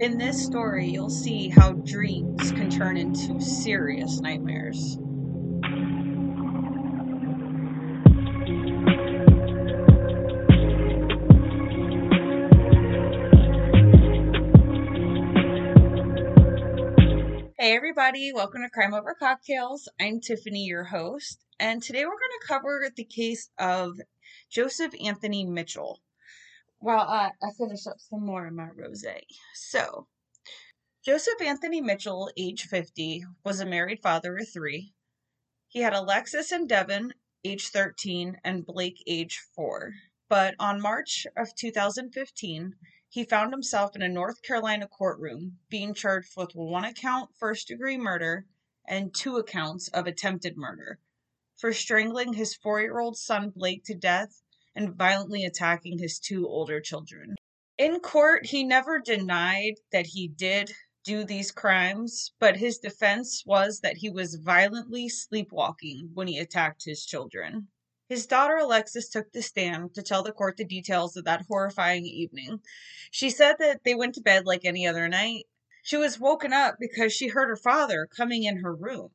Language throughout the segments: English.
In this story, you'll see how dreams can turn into serious nightmares. Hey, everybody, welcome to Crime Over Cocktails. I'm Tiffany, your host, and today we're going to cover the case of Joseph Anthony Mitchell. While uh, I, I finish up some more of my rose. So, Joseph Anthony Mitchell, age 50, was a married father of three. He had Alexis and Devin, age 13, and Blake, age 4. But on March of 2015, he found himself in a North Carolina courtroom being charged with one account first degree murder and two accounts of attempted murder for strangling his four year old son Blake to death and violently attacking his two older children. In court, he never denied that he did do these crimes, but his defense was that he was violently sleepwalking when he attacked his children. His daughter Alexis took the stand to tell the court the details of that horrifying evening. She said that they went to bed like any other night. She was woken up because she heard her father coming in her room.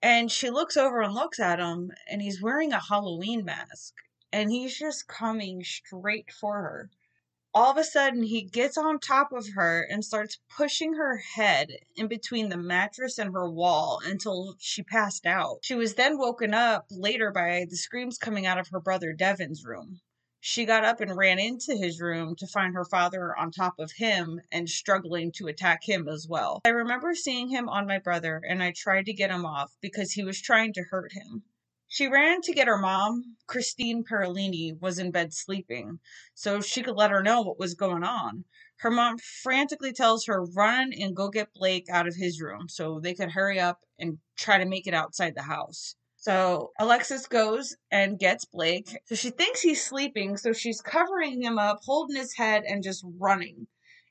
And she looks over and looks at him, and he's wearing a Halloween mask. And he's just coming straight for her all of a sudden he gets on top of her and starts pushing her head in between the mattress and her wall until she passed out. She was then woken up later by the screams coming out of her brother Devin's room. She got up and ran into his room to find her father on top of him and struggling to attack him as well. I remember seeing him on my brother and I tried to get him off because he was trying to hurt him. She ran to get her mom. Christine Perolini was in bed sleeping, so she could let her know what was going on. Her mom frantically tells her, run and go get Blake out of his room so they could hurry up and try to make it outside the house. So Alexis goes and gets Blake. So she thinks he's sleeping, so she's covering him up, holding his head, and just running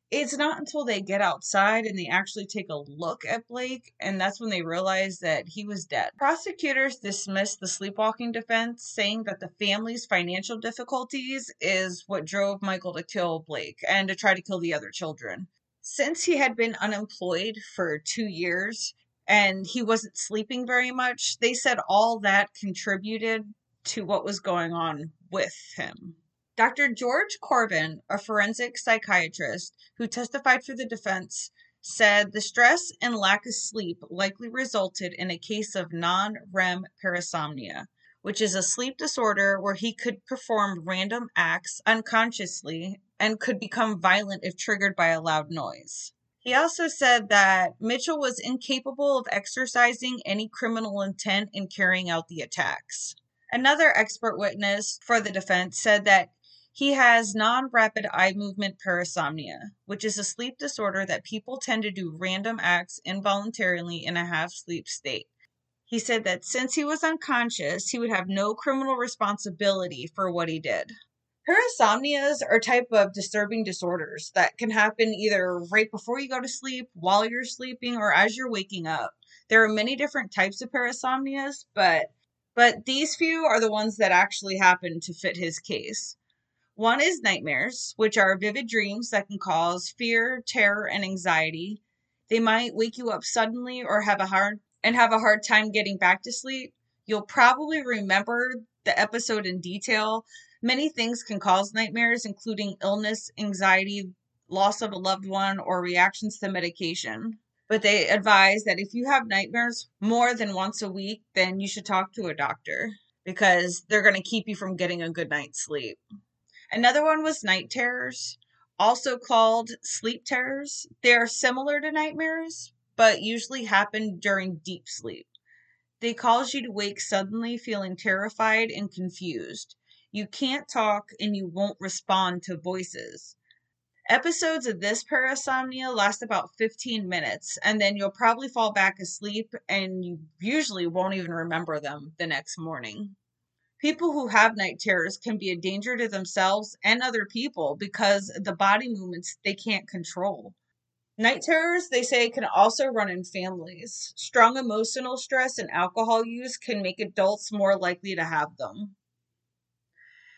it's not until they get outside and they actually take a look at Blake and that's when they realize that he was dead. Prosecutors dismissed the sleepwalking defense, saying that the family's financial difficulties is what drove Mitchell to kill Blake and to try to kill the other children. Since he had been unemployed for two years and he wasn't sleeping very much, they said all that contributed to what was going on with him. Dr. George Corvin, a forensic psychiatrist who testified for the defense, said the stress and lack of sleep likely resulted in a case of non REM parasomnia, which is a sleep disorder where he could perform random acts unconsciously and could become violent if triggered by a loud noise. He also said that Mitchell was incapable of exercising any criminal intent in carrying out the attacks. Another expert witness for the defense said that he has non rapid eye movement parasomnia, which is a sleep disorder that people tend to do random acts involuntarily in a half sleep state. He said that since he was unconscious, he would have no criminal responsibility for what he did. Parasomnias are type of disturbing disorders that can happen either right before you go to sleep, while you're sleeping, or as you're waking up. There are many different types of parasomnias, but but these few are the ones that actually happen to fit his case. One is nightmares, which are vivid dreams that can cause fear, terror, and anxiety. They might wake you up suddenly or have a hard and have a hard time getting back to sleep. You'll probably remember the episode in detail. Many things can cause nightmares, including illness, anxiety, loss of a loved one, or reactions to medication. But they advise that if you have nightmares more than once a week, then you should talk to a doctor because they're going to keep you from getting a good night's sleep. Another one was night terrors, also called sleep terrors. They are similar to nightmares, but usually happen during deep sleep. They cause you to wake suddenly feeling terrified and confused. You can't talk and you won't respond to voices. Episodes of this parasomnia last about 15 minutes, and then you'll probably fall back asleep and you usually won't even remember them the next morning people who have night terrors can be a danger to themselves and other people because the body movements they can't control. Night terrors, they say, can also run in families. Strong emotional stress and alcohol use can make adults more likely to have them.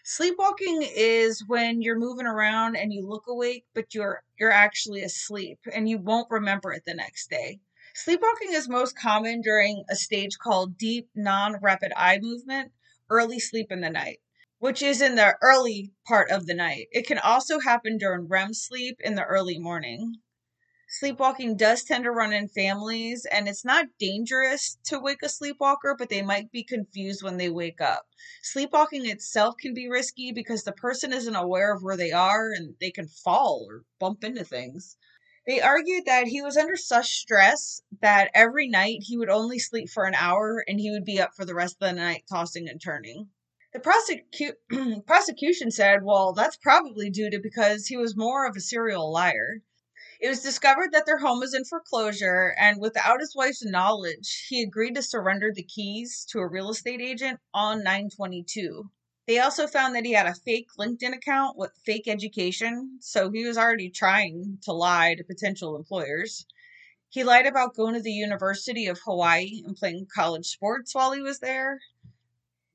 Sleepwalking is when you're moving around and you look awake, but you're you're actually asleep and you won't remember it the next day. Sleepwalking is most common during a stage called deep non-rapid eye movement, early sleep in the night, which is in the early part of the night. It can also happen during REM sleep in the early morning. Sleepwalking does tend to run in families and it's not dangerous to wake a sleepwalker but they might be confused when they wake up. Sleepwalking itself can be risky because the person isn't aware of where they are and they can fall or bump into things they argued that he was under such stress that every night he would only sleep for an hour and he would be up for the rest of the night tossing and turning the prosecu- prosecution said, well, that's probably due to because he was more of a serial liar. It was discovered that their home was in foreclosure, and without his wife's knowledge, he agreed to surrender the keys to a real estate agent on 922. They also found that he had a fake LinkedIn account with fake education, so he was already trying to lie to potential employers. He lied about going to the University of Hawaii and playing college sports while he was there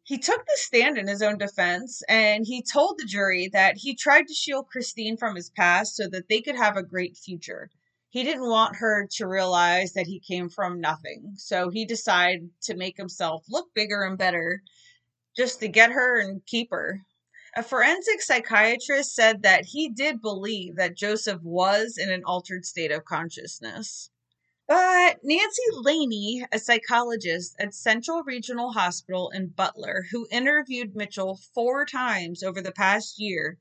he took the stand in his own defense and he told the jury that he tried to shield Christine from his past so that they could have a great future. He didn't want her to realize that he came from nothing, so he decided to make himself look bigger and better just to get her and keep her. A forensic psychiatrist said that he did believe that Joseph was in an altered state of consciousness. But Nancy Laney, a psychologist at Central Regional Hospital in Butner, who interviewed Mitchell four times over the past year,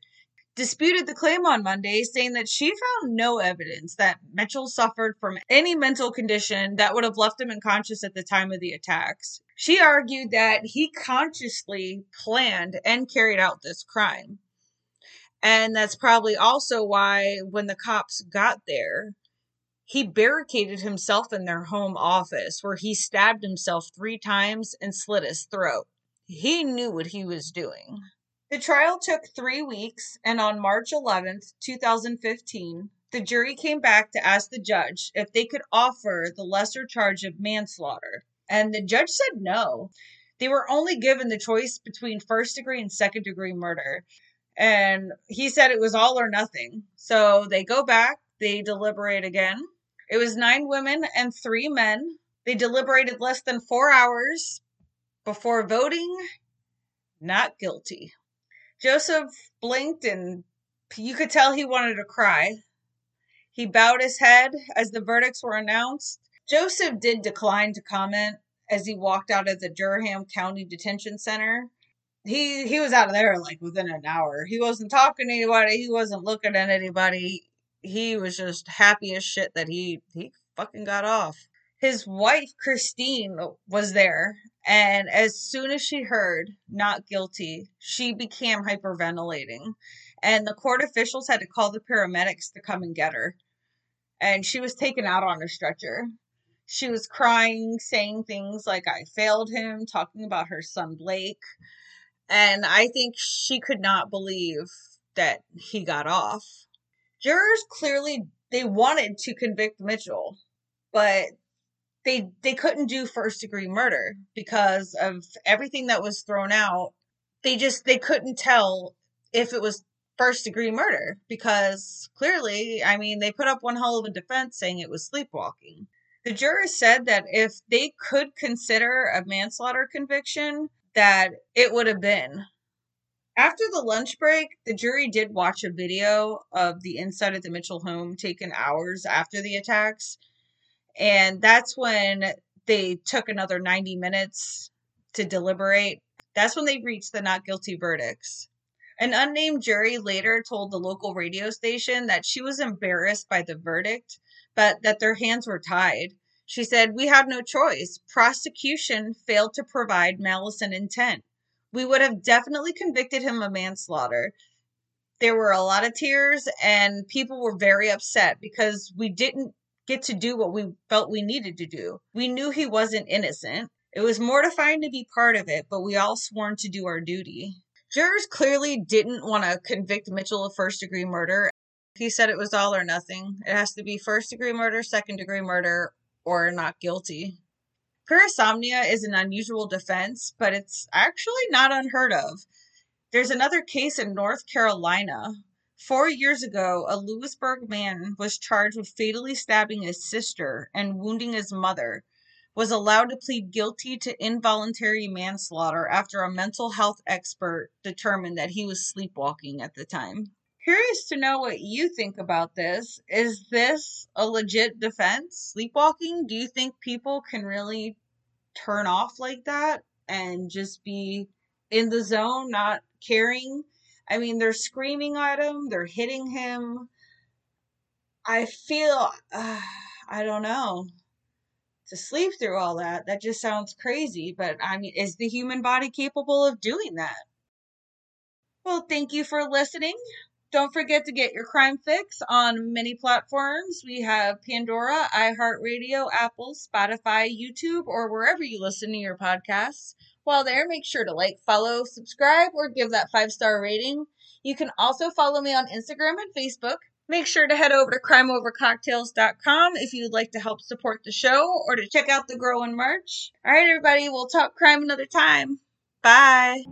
disputed the claim on Monday, saying that she found no evidence that Mitchell suffered from any mental condition that would have left him unconscious at the time of the attacks. She argued that he consciously planned and carried out this crime. And that's probably also why, when the cops got there, he barricaded himself in their home office where he stabbed himself three times and slit his throat. He knew what he was doing. The trial took three weeks, and on March 11th, 2015, the jury came back to ask the judge if they could offer the lesser charge of manslaughter. And the judge said no. They were only given the choice between first degree and second degree murder. And he said it was all or nothing. So they go back, they deliberate again, it was nine women and three men. They deliberated less than four hours before voting not guilty. Joseph blinked and you could tell he wanted to cry. He bowed his head as the verdicts were announced. Joseph did decline to comment as he walked out of the Durham County Detention Center. He he was out of there like within an hour. He wasn't talking to anybody. He wasn't looking at anybody he was just happy as shit that he he fucking got off. His wife Christine was there, and as soon as she heard not guilty, she became hyperventilating, and the court officials had to call the paramedics to come and get her. And she was taken out on a stretcher. She was crying, saying things like I failed him, talking about her son Blake. And I think she could not believe that he got off jurors clearly they wanted to convict Mitchell, but they they couldn't do first degree murder because of everything that was thrown out. They just they couldn't tell if it was first degree murder because clearly, I mean, they put up one hell of a defense saying it was sleepwalking. The jurors said that if they could consider a manslaughter conviction, that it would have been after the lunch break, the jury did watch a video of the inside of the Mitchell home taken hours after the attacks. And that's when they took another 90 minutes to deliberate. That's when they reached the not guilty verdicts. An unnamed jury later told the local radio station that she was embarrassed by the verdict, but that their hands were tied. She said, We had no choice. Prosecution failed to provide malice and intent we would have definitely convicted him of manslaughter. There were a lot of tears, and people were very upset because we didn't get to do what we felt we needed to do. We knew he wasn't innocent. It was mortifying to be part of it, but we all sworn to do our duty. Jurors clearly didn't want to convict Mitchell of first degree murder. He said it was all or nothing. It has to be first degree murder, second degree murder, or not guilty. Parasomnia is an unusual defense, but it's actually not unheard of. There's another case in North Carolina. Four years ago, a Louisburg man was charged with fatally stabbing his sister and wounding his mother, was allowed to plead guilty to involuntary manslaughter after a mental health expert determined that he was sleepwalking at the time. Curious to know what you think about this. Is this a legit defense? Sleepwalking? Do you think people can really turn off like that and just be in the zone, not caring? I mean, they're screaming at him, they're hitting him. I feel, uh, I don't know, to sleep through all that, that just sounds crazy. But I mean, is the human body capable of doing that? Well, thank you for listening. Don't forget to get your crime fix on many platforms. We have Pandora, iHeartRadio, Apple, Spotify, YouTube, or wherever you listen to your podcasts. While there, make sure to like, follow, subscribe, or give that five star rating. You can also follow me on Instagram and Facebook. Make sure to head over to crimeovercocktails.com if you'd like to help support the show or to check out the growing merch. All right, everybody, we'll talk crime another time. Bye.